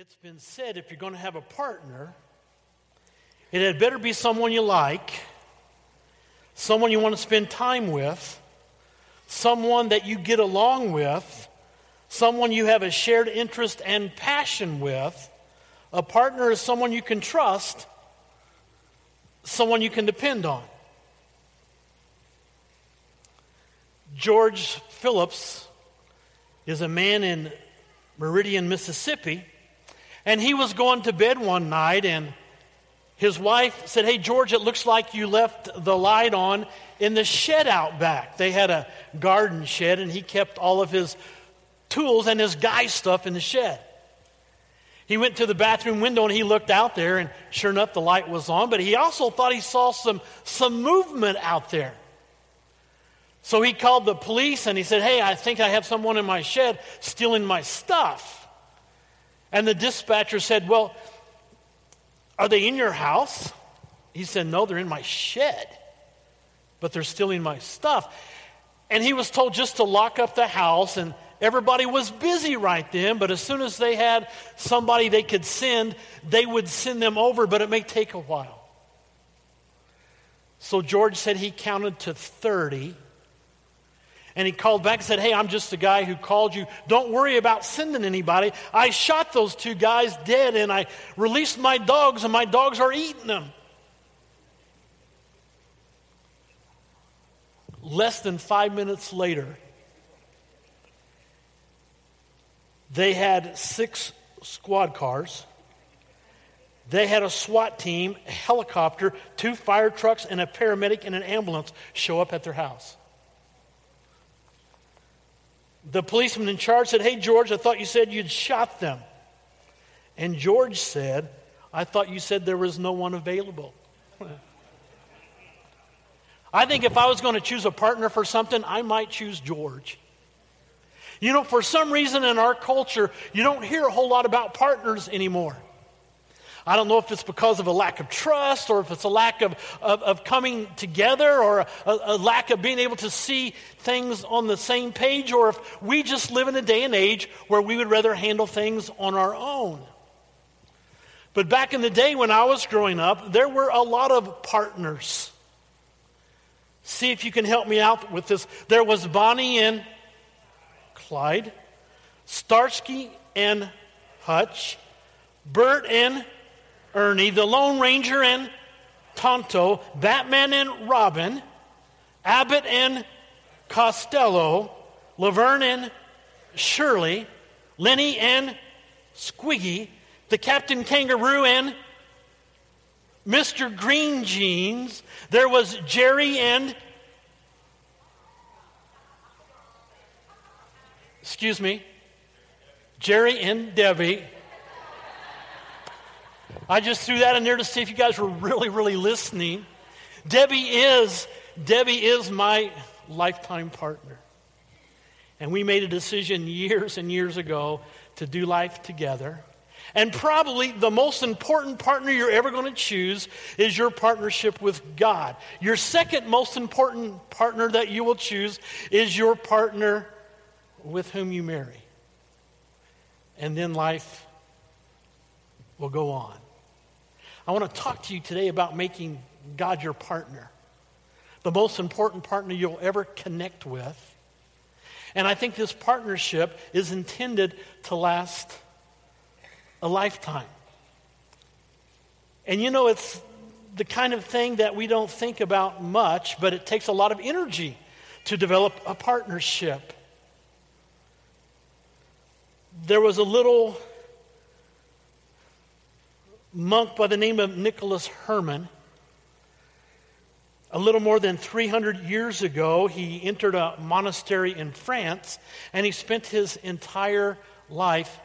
It's been said if you're going to have a partner, it had better be someone you like, someone you want to spend time with, someone that you get along with, someone you have a shared interest and passion with. A partner is someone you can trust, someone you can depend on. George Phillips is a man in Meridian, Mississippi and he was going to bed one night, and his wife said, Hey, George, it looks like you left the light on in the shed out back. They had a garden shed, and he kept all of his tools and his guy stuff in the shed. He went to the bathroom window and he looked out there, and sure enough, the light was on, but he also thought he saw some, some movement out there. So he called the police and he said, Hey, I think I have someone in my shed stealing my stuff. And the dispatcher said, Well, are they in your house? He said, No, they're in my shed, but they're stealing my stuff. And he was told just to lock up the house, and everybody was busy right then. But as soon as they had somebody they could send, they would send them over, but it may take a while. So George said he counted to 30 and he called back and said, Hey, I'm just the guy who called you. Don't worry about sending anybody. I shot those two guys dead and I released my dogs, and my dogs are eating them. Less than five minutes later, they had six squad cars. They had a SWAT team, a helicopter, two fire trucks, and a paramedic and an ambulance show up at their house the policeman in charge said, Hey, George, I thought you said you'd shot them. And George said, I thought you said there was no one available. I think if I was going to choose a partner for something, I might choose George. You know, for some reason in our culture, you don't hear a whole lot about partners anymore. I don't know if it's because of a lack of trust or if it's a lack of, of, of coming together or a, a, lack of being able to see things on the same page or if we just live in a day and age where we would rather handle things on our own. But back in the day when I was growing up, there were a lot of partners. See if you can help me out with this. There was Bonnie and Clyde, Starsky and Hutch, Bert and Ernie, the Lone Ranger and Tonto, Batman and Robin, Abbott and Costello, Laverne and Shirley, Lenny and Squiggy, the Captain Kangaroo and Mr. Green Jeans. There was Jerry and excuse me, Jerry and Debbie. I just threw that in there to see if you guys were really, really listening. Debbie is, Debbie is my lifetime partner. And we made a decision years and years ago to do life together. And probably the most important partner you're ever going to choose is your partnership with God. Your second most important partner that you will choose is your partner with whom you marry. And then life will go on. I want to talk to you today about making God your partner, the most important partner you'll ever connect with. And I think this partnership is intended to last a lifetime. And you know, it's the kind of thing that we don't think about much, but it takes a lot of energy to develop a partnership. There was a little monk by the name of Nicholas Herman. A little more than 300 years ago, he entered a monastery in France and he spent his entire life,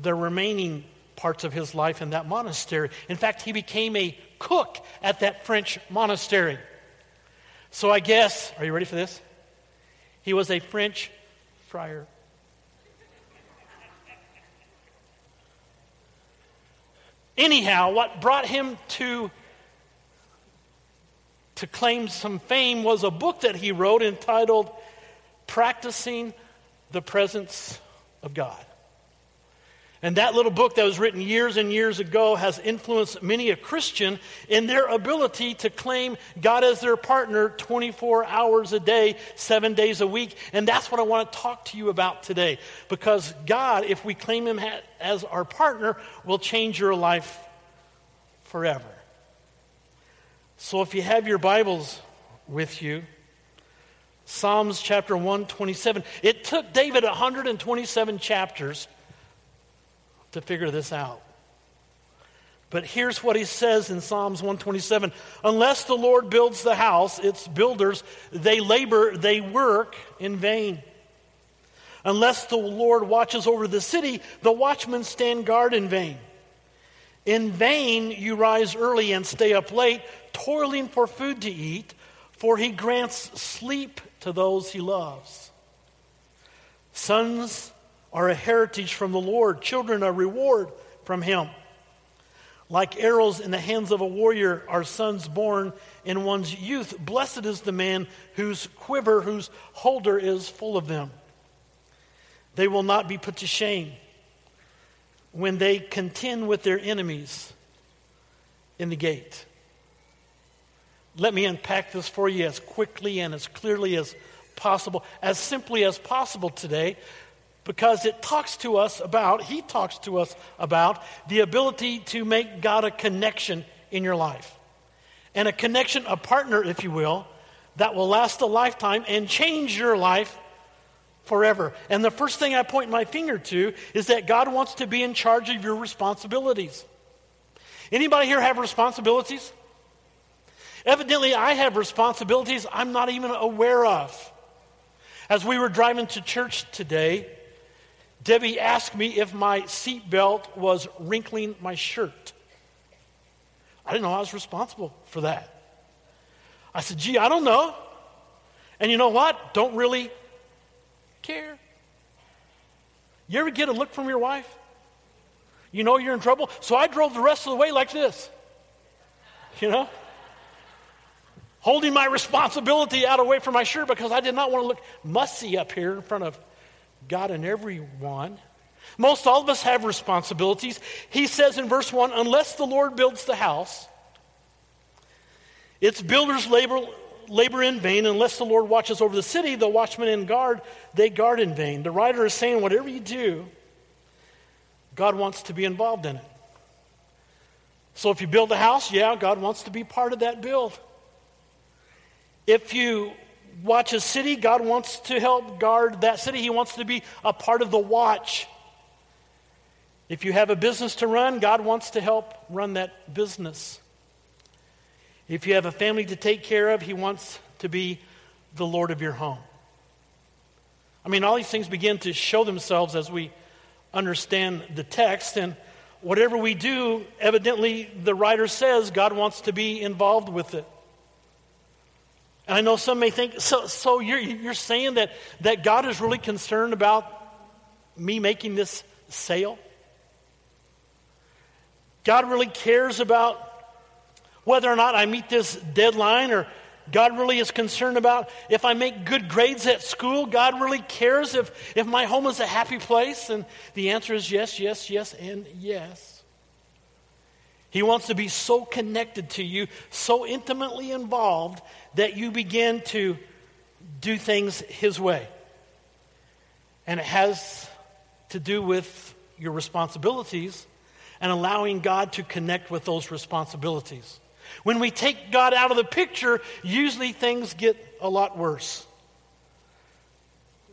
the remaining parts of his life in that monastery. In fact, he became a cook at that French monastery. So I guess, are you ready for this? He was a French friar. Anyhow, what brought him to, to claim some fame was a book that he wrote entitled Practicing the Presence of God. And that little book that was written years and years ago has influenced many a Christian in their ability to claim God as their partner 24 hours a day, seven days a week. And that's what I want to talk to you about today. Because God, if we claim Him as our partner, will change your life forever. So if you have your Bibles with you, Psalms chapter 127. It took David 127 chapters to figure this out. But here's what he says in Psalms 127 Unless the Lord builds the house, its builders, they labor, they work in vain. Unless the Lord watches over the city, the watchmen stand guard in vain. In vain you rise early and stay up late, toiling for food to eat, for he grants sleep to those he loves. Sons are a heritage from the Lord, children a reward from him. Like arrows in the hands of a warrior are sons born in one's youth. Blessed is the man whose quiver, whose holder is full of them. They will not be put to shame when they contend with their enemies in the gate. Let me unpack this for you as quickly and as clearly as possible, as simply as possible today, because it talks to us about, he talks to us about the ability to make God a connection in your life. And a connection, a partner, if you will, that will last a lifetime and change your life forever. And the first thing I point my finger to is that God wants to be in charge of your responsibilities. Anybody here have responsibilities? Evidently, I have responsibilities I'm not even aware of. As we were driving to church today, Debbie asked me if my seatbelt was wrinkling my shirt. I didn't know I was responsible for that. I said, gee, I don't know. And you know what? Don't really care. You ever get a look from your wife? You know you're in trouble? So I drove the rest of the way like this. You know? Holding my responsibility out away from my shirt because I did not want to look mussy up here in front of God and everyone. Most all of us have responsibilities. He says in verse 1 unless the Lord builds the house, its builders labor, labor in vain. Unless the Lord watches over the city, the watchmen in guard, they guard in vain. The writer is saying, whatever you do, God wants to be involved in it. So if you build a house, yeah, God wants to be part of that build. If you watch a city, God wants to help guard that city. He wants to be a part of the watch. If you have a business to run, God wants to help run that business. If you have a family to take care of, He wants to be the Lord of your home. I mean, all these things begin to show themselves as we understand the text. And whatever we do, evidently, the writer says God wants to be involved with it. And I know some may think, so, so you're, you're saying that, that God is really concerned about me making this sale? God really cares about whether or not I meet this deadline, or God really is concerned about if I make good grades at school. God really cares if, if my home is a happy place. And the answer is yes, yes, yes, and yes. He wants to be so connected to you, so intimately involved, that you begin to do things His way. And it has to do with your responsibilities and allowing God to connect with those responsibilities. When we take God out of the picture, usually things get a lot worse.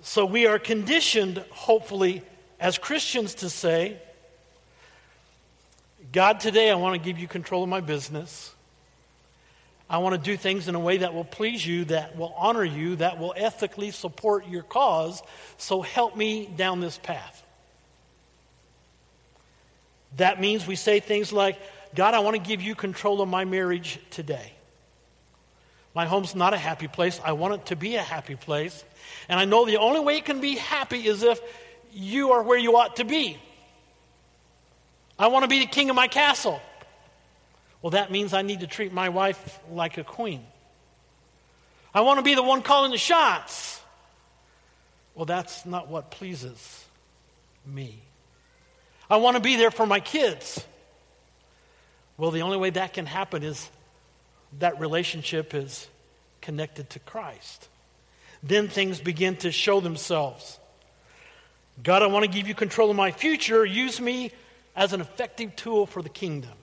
So we are conditioned, hopefully, as Christians to say, God, today I want to give you control of my business. I want to do things in a way that will please you, that will honor you, that will ethically support your cause. So help me down this path. That means we say things like, God, I want to give you control of my marriage today. My home's not a happy place. I want it to be a happy place. And I know the only way it can be happy is if you are where you ought to be. I want to be the king of my castle. Well, that means I need to treat my wife like a queen. I want to be the one calling the shots. Well, that's not what pleases me. I want to be there for my kids. Well, the only way that can happen is that relationship is connected to Christ. Then things begin to show themselves. God, I want to give you control of my future. Use me as an effective tool for the kingdom.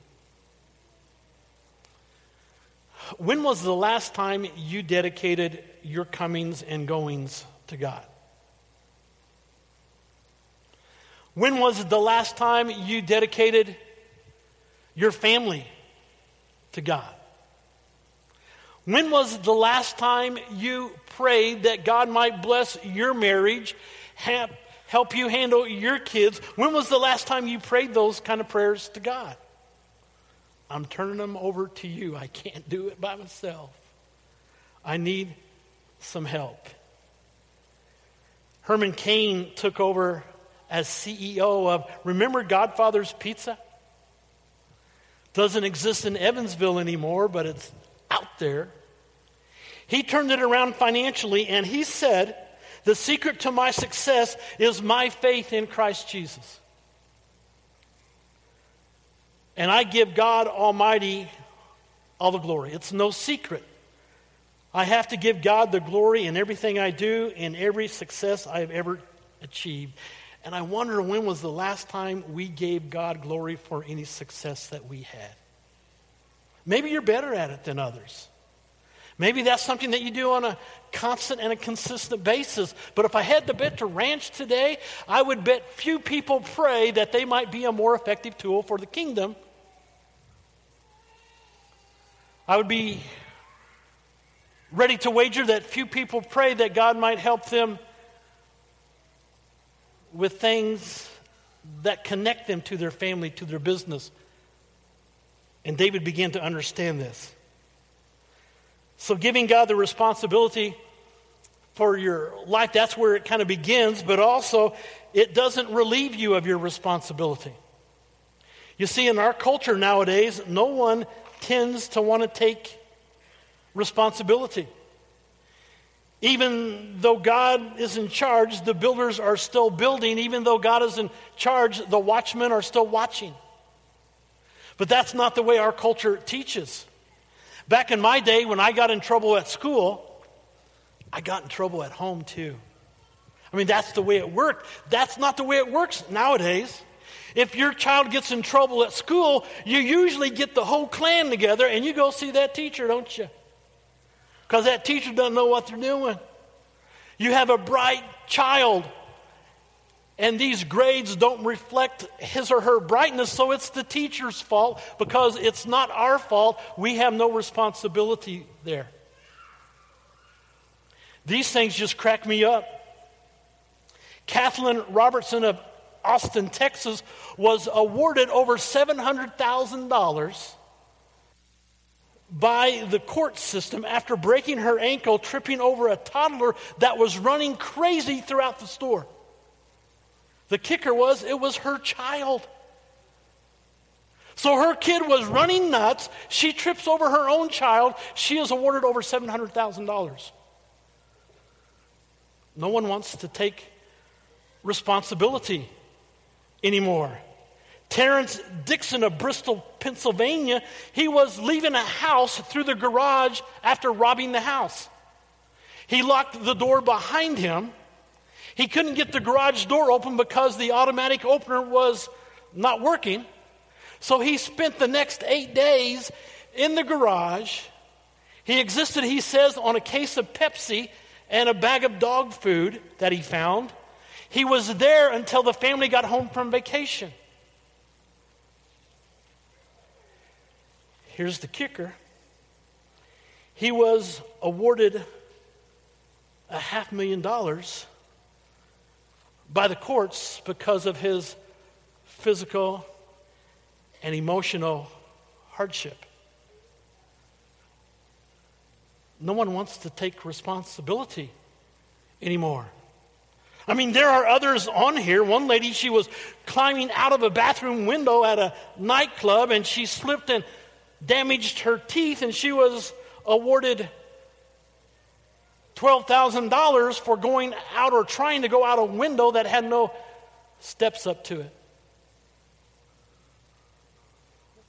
When was the last time you dedicated your comings and goings to God? When was the last time you dedicated your family to God? When was the last time you prayed that God might bless your marriage, help you handle your kids? When was the last time you prayed those kind of prayers to God? I'm turning them over to you. I can't do it by myself. I need some help. Herman Cain took over as CEO of, remember Godfather's Pizza? Doesn't exist in Evansville anymore, but it's out there. He turned it around financially and he said, The secret to my success is my faith in Christ Jesus. And I give God Almighty all the glory. It's no secret. I have to give God the glory in everything I do, in every success I've ever achieved. And I wonder when was the last time we gave God glory for any success that we had? Maybe you're better at it than others. Maybe that's something that you do on a constant and a consistent basis. But if I had to bet to ranch today, I would bet few people pray that they might be a more effective tool for the kingdom I would be ready to wager that few people pray that God might help them with things that connect them to their family, to their business. And David began to understand this. So, giving God the responsibility for your life, that's where it kind of begins, but also it doesn't relieve you of your responsibility. You see, in our culture nowadays, no one tends to want to take responsibility. Even though God is in charge, the builders are still building. Even though God is in charge, the watchmen are still watching. But that's not the way our culture teaches. Back in my day, when I got in trouble at school, I got in trouble at home too. I mean, that's the way it worked. That's not the way it works nowadays. If your child gets in trouble at school, you usually get the whole clan together and you go see that teacher, don't you? Because that teacher doesn't know what they're doing. You have a bright child, and these grades don't reflect his or her brightness, so it's the teacher's fault because it's not our fault. We have no responsibility there. These things just crack me up. Kathleen Robertson of Austin, Texas, was awarded over $700,000 by the court system after breaking her ankle, tripping over a toddler that was running crazy throughout the store. The kicker was it was her child. So her kid was running nuts. She trips over her own child. She is awarded over $700,000. No one wants to take responsibility anymore. Terrence Dickson of Bristol, Pennsylvania, he was leaving a house through the garage after robbing the house. He locked the door behind him. He couldn't get the garage door open because the automatic opener was not working. So he spent the next eight days in the garage. He existed, he says, on a case of Pepsi and a bag of dog food that he found. He was there until the family got home from vacation. Here's the kicker he was awarded a half million dollars by the courts because of his physical and emotional hardship. No one wants to take responsibility anymore. I mean, there are others on here. One lady, she was climbing out of a bathroom window at a nightclub and she slipped and damaged her teeth, and she was awarded $12,000 for going out or trying to go out a window that had no steps up to it.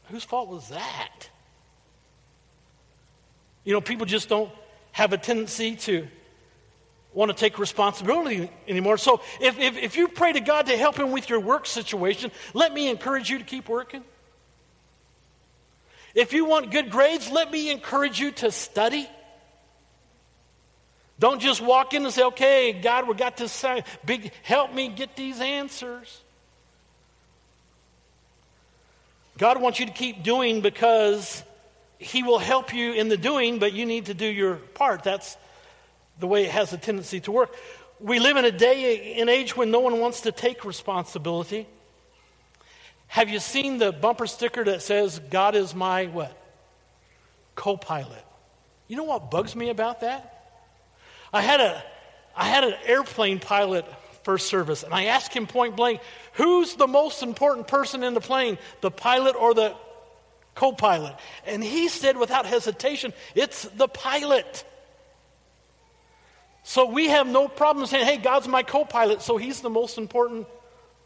Whose fault was that? You know, people just don't have a tendency to want to take responsibility anymore. So if, if, if you pray to God to help him with your work situation, let me encourage you to keep working. If you want good grades, let me encourage you to study. Don't just walk in and say, okay, God, we got this big, help me get these answers. God wants you to keep doing because He will help you in the doing, but you need to do your part. That's the way it has a tendency to work. We live in a day and age when no one wants to take responsibility. Have you seen the bumper sticker that says, God is my what? Co pilot. You know what bugs me about that? I had, a, I had an airplane pilot first service, and I asked him point blank, Who's the most important person in the plane, the pilot or the co pilot? And he said without hesitation, It's the pilot. So we have no problem saying, Hey, God's my co pilot, so he's the most important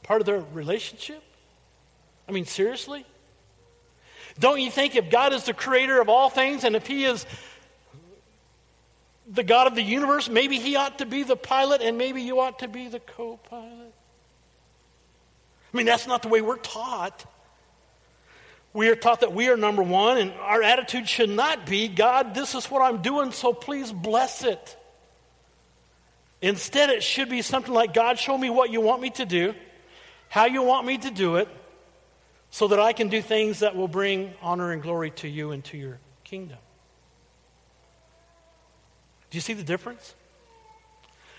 part of their relationship? I mean, seriously? Don't you think if God is the creator of all things and if he is the God of the universe, maybe he ought to be the pilot and maybe you ought to be the co pilot? I mean, that's not the way we're taught. We are taught that we are number one, and our attitude should not be, God, this is what I'm doing, so please bless it. Instead, it should be something like, God, show me what you want me to do, how you want me to do it, so that I can do things that will bring honor and glory to you and to your kingdom. Do you see the difference?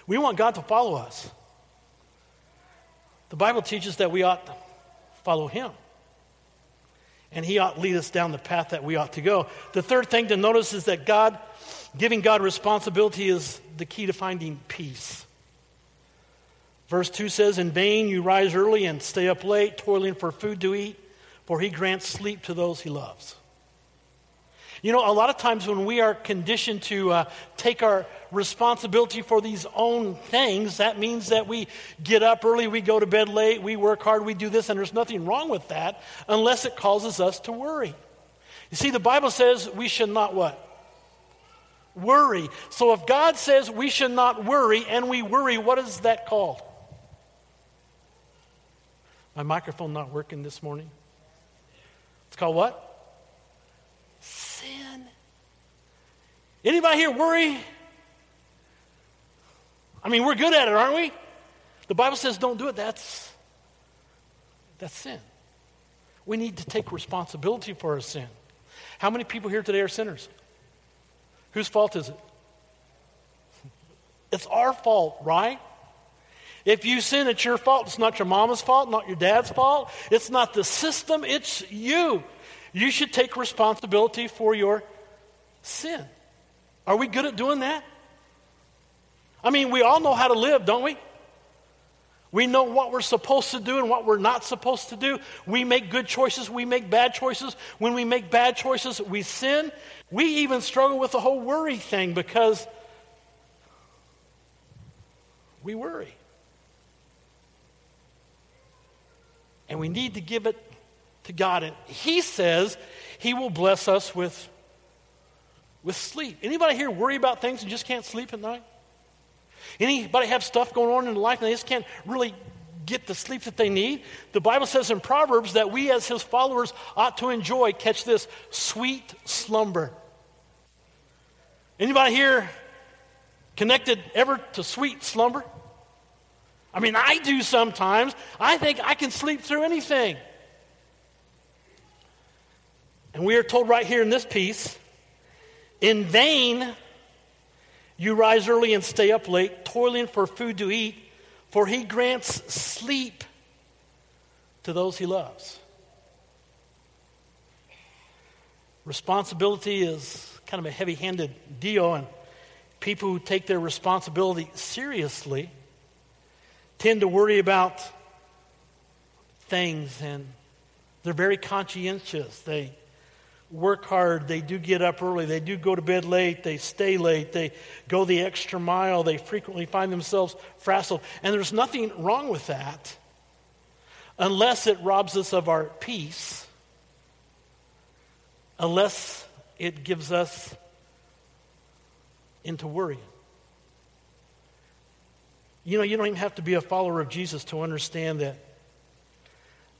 We want God to follow us. The Bible teaches that we ought to follow Him. And He ought to lead us down the path that we ought to go. The third thing to notice is that God, giving God responsibility, is the key to finding peace. Verse 2 says, In vain you rise early and stay up late, toiling for food to eat, for he grants sleep to those he loves. You know, a lot of times when we are conditioned to uh, take our responsibility for these own things, that means that we get up early, we go to bed late, we work hard, we do this, and there's nothing wrong with that unless it causes us to worry. You see, the Bible says we should not what? Worry. So if God says we should not worry and we worry, what is that called? My microphone not working this morning. It's called what? Anybody here worry? I mean, we're good at it, aren't we? The Bible says don't do it. That's that's sin. We need to take responsibility for our sin. How many people here today are sinners? Whose fault is it? It's our fault, right? If you sin, it's your fault. It's not your mama's fault, not your dad's fault. It's not the system, it's you. You should take responsibility for your sin. Are we good at doing that? I mean, we all know how to live, don't we? We know what we're supposed to do and what we're not supposed to do. We make good choices, we make bad choices. When we make bad choices, we sin. We even struggle with the whole worry thing because we worry. and we need to give it to God. And He says He will bless us with, with sleep. Anybody here worry about things and just can't sleep at night? Anybody have stuff going on in life and they just can't really get the sleep that they need? The Bible says in Proverbs that we as His followers ought to enjoy, catch this, sweet slumber. Anybody here connected ever to sweet slumber? I mean, I do sometimes. I think I can sleep through anything. And we are told right here in this piece in vain you rise early and stay up late, toiling for food to eat, for he grants sleep to those he loves. Responsibility is kind of a heavy handed deal, and people who take their responsibility seriously tend to worry about things and they're very conscientious. They work hard. They do get up early. They do go to bed late. They stay late. They go the extra mile. They frequently find themselves frazzled. And there's nothing wrong with that unless it robs us of our peace unless it gives us into worrying. You know, you don't even have to be a follower of Jesus to understand that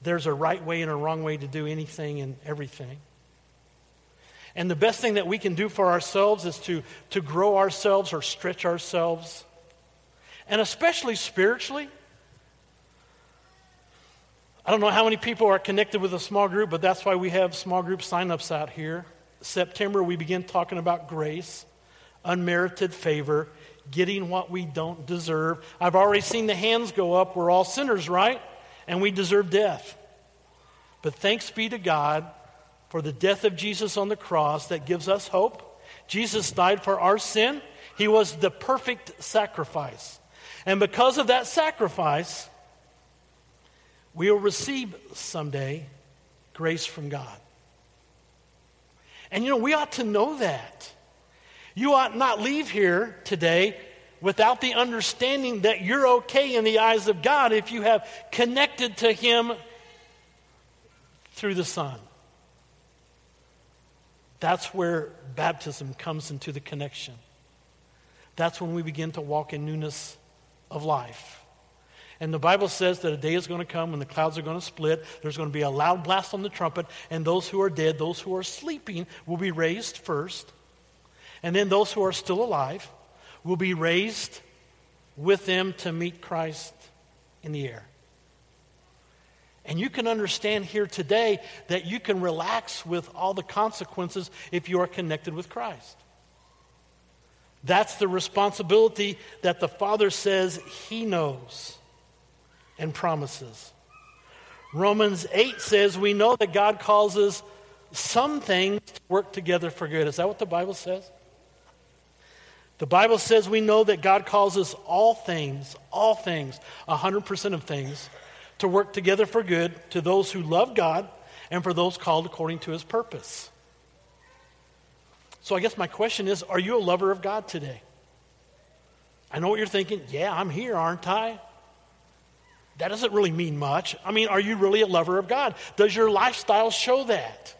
there's a right way and a wrong way to do anything and everything. And the best thing that we can do for ourselves is to, to grow ourselves or stretch ourselves. And especially spiritually. I don't know how many people are connected with a small group, but that's why we have small group signups out here. September, we begin talking about grace, unmerited favor, getting what we don't deserve. I've already seen the hands go up. We're all sinners, right? And we deserve death. But thanks be to God for the death of Jesus on the cross that gives us hope. Jesus died for our sin, He was the perfect sacrifice. And because of that sacrifice, we will receive someday grace from God. And you know, we ought to know that. You ought not leave here today without the understanding that you're okay in the eyes of God if you have connected to Him through the Son. That's where baptism comes into the connection. That's when we begin to walk in newness of life. And the Bible says that a day is going to come when the clouds are going to split. There's going to be a loud blast on the trumpet, and those who are dead, those who are sleeping, will be raised first. And then those who are still alive will be raised with them to meet Christ in the air. And you can understand here today that you can relax with all the consequences if you are connected with Christ. That's the responsibility that the Father says He knows and promises. Romans 8 says we know that God causes some things to work together for good. Is that what the Bible says? The Bible says we know that God causes all things, all things, 100% of things, to work together for good to those who love God and for those called according to his purpose. So I guess my question is are you a lover of God today? I know what you're thinking. Yeah, I'm here, aren't I? That doesn't really mean much. I mean, are you really a lover of God? Does your lifestyle show that?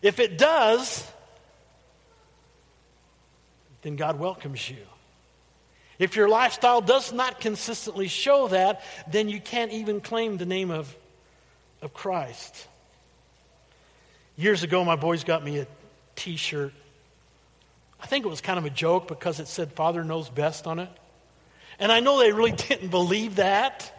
If it does, then God welcomes you. If your lifestyle does not consistently show that, then you can't even claim the name of, of Christ. Years ago, my boys got me a t shirt. I think it was kind of a joke because it said Father knows best on it. And I know they really didn't believe that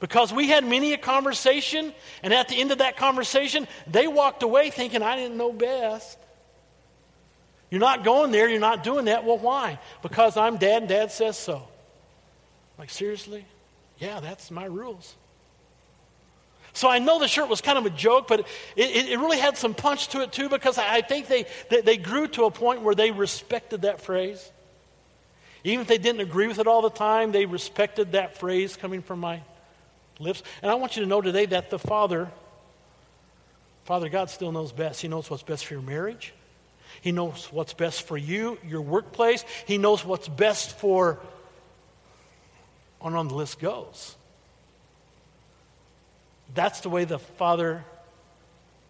because we had many a conversation, and at the end of that conversation, they walked away thinking I didn't know best. You're not going there, you're not doing that. Well, why? Because I'm dad and dad says so. Like, seriously? Yeah, that's my rules. So I know the shirt was kind of a joke, but it, it, really had some punch to it too because I think they, they, they grew to a point where they respected that phrase. Even if they didn't agree with it all the time, they respected that phrase coming from my lips. And I want you to know today that the Father, Father God still knows best. He knows what's best for your marriage. He knows what's best for you, your workplace. He knows what's best for, on on the list goes. That's the way the Father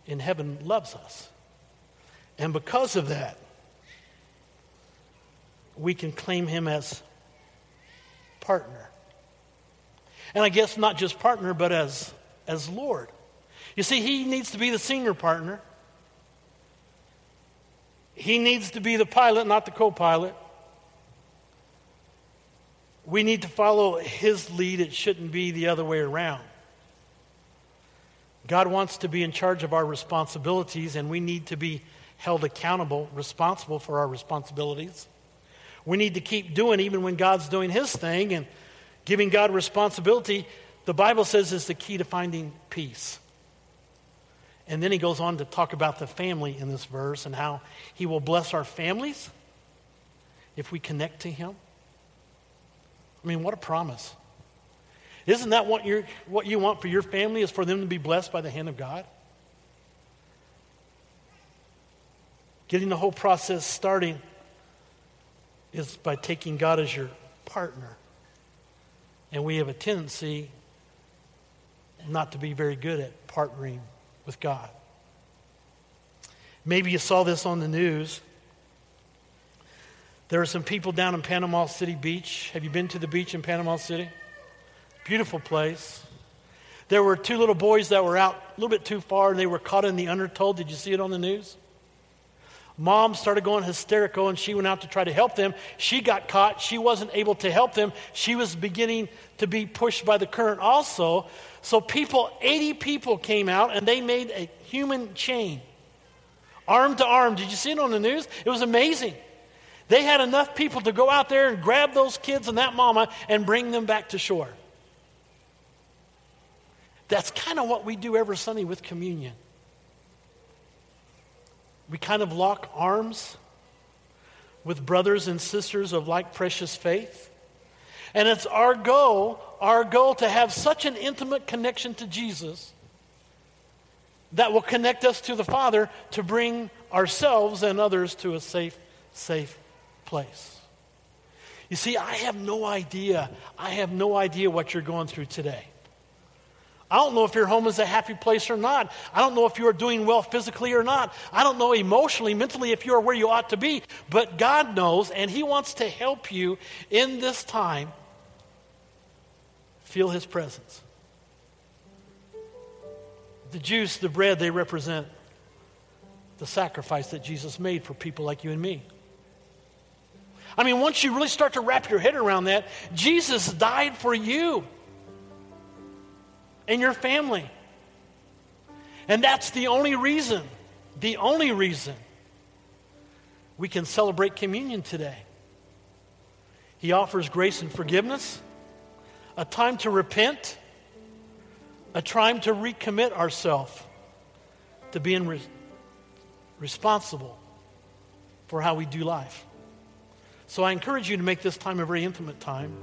in heaven loves us. And because of that, we can claim him as partner. And I guess not just partner, but as, as Lord. You see, he needs to be the senior partner. He needs to be the pilot, not the co pilot. We need to follow his lead. It shouldn't be the other way around. God wants to be in charge of our responsibilities, and we need to be held accountable, responsible for our responsibilities. We need to keep doing even when God's doing his thing and giving God responsibility. The Bible says is the key to finding peace. And then he goes on to talk about the family in this verse and how he will bless our families if we connect to him. I mean, what a promise. Isn't that what, you what you want for your family is for them to be blessed by the hand of God? Getting the whole process starting is by taking God as your partner. And we have a tendency not to be very good at partnering with God. Maybe you saw this on the news. There are some people down in Panama City Beach. Have you been to the beach in Panama City? Beautiful place. There were two little boys that were out a little bit too far and they were caught in the undertow. Did you see it on the news? Mom started going hysterical and she went out to try to help them. She got caught. She wasn't able to help them. She was beginning to be pushed by the current also. So, people, 80 people came out and they made a human chain, arm to arm. Did you see it on the news? It was amazing. They had enough people to go out there and grab those kids and that mama and bring them back to shore. That's kind of what we do every Sunday with communion. We kind of lock arms with brothers and sisters of like precious faith. And it's our goal, our goal to have such an intimate connection to Jesus that will connect us to the Father to bring ourselves and others to a safe, safe place. You see, I have no idea. I have no idea what you're going through today. I don't know if your home is a happy place or not. I don't know if you are doing well physically or not. I don't know emotionally, mentally, if you are where you ought to be. But God knows, and He wants to help you in this time. Feel His presence. The juice, the bread, they represent the sacrifice that Jesus made for people like you and me. I mean, once you really start to wrap your head around that, Jesus died for you and your family. And that's the only reason, the only reason we can celebrate communion today. He offers grace and forgiveness, a time to repent, a time to recommit ourselves to being re- responsible for how we do life. So I encourage you to make this time a very intimate time.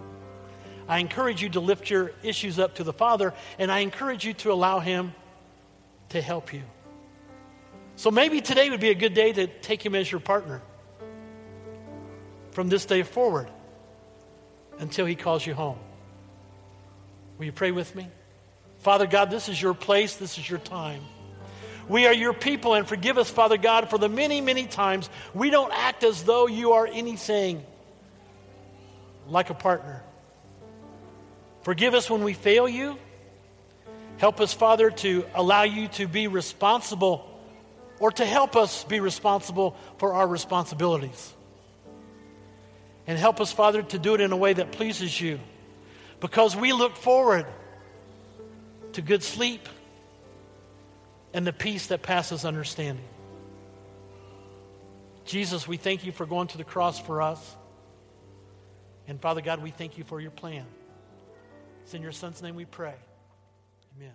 I encourage you to lift your issues up to the Father, and I encourage you to allow Him to help you. So maybe today would be a good day to take Him as your partner from this day forward until He calls you home. Will you pray with me? Father God, this is your place, this is your time. We are your people, and forgive us, Father God, for the many, many times we don't act as though you are anything like a partner. Forgive us when we fail you. Help us, Father, to allow you to be responsible or to help us be responsible for our responsibilities. And help us, Father, to do it in a way that pleases you because we look forward to good sleep and the peace that passes understanding. Jesus, we thank you for going to the cross for us. And Father God, we thank you for your plan. It's in your son's name we pray. Amen.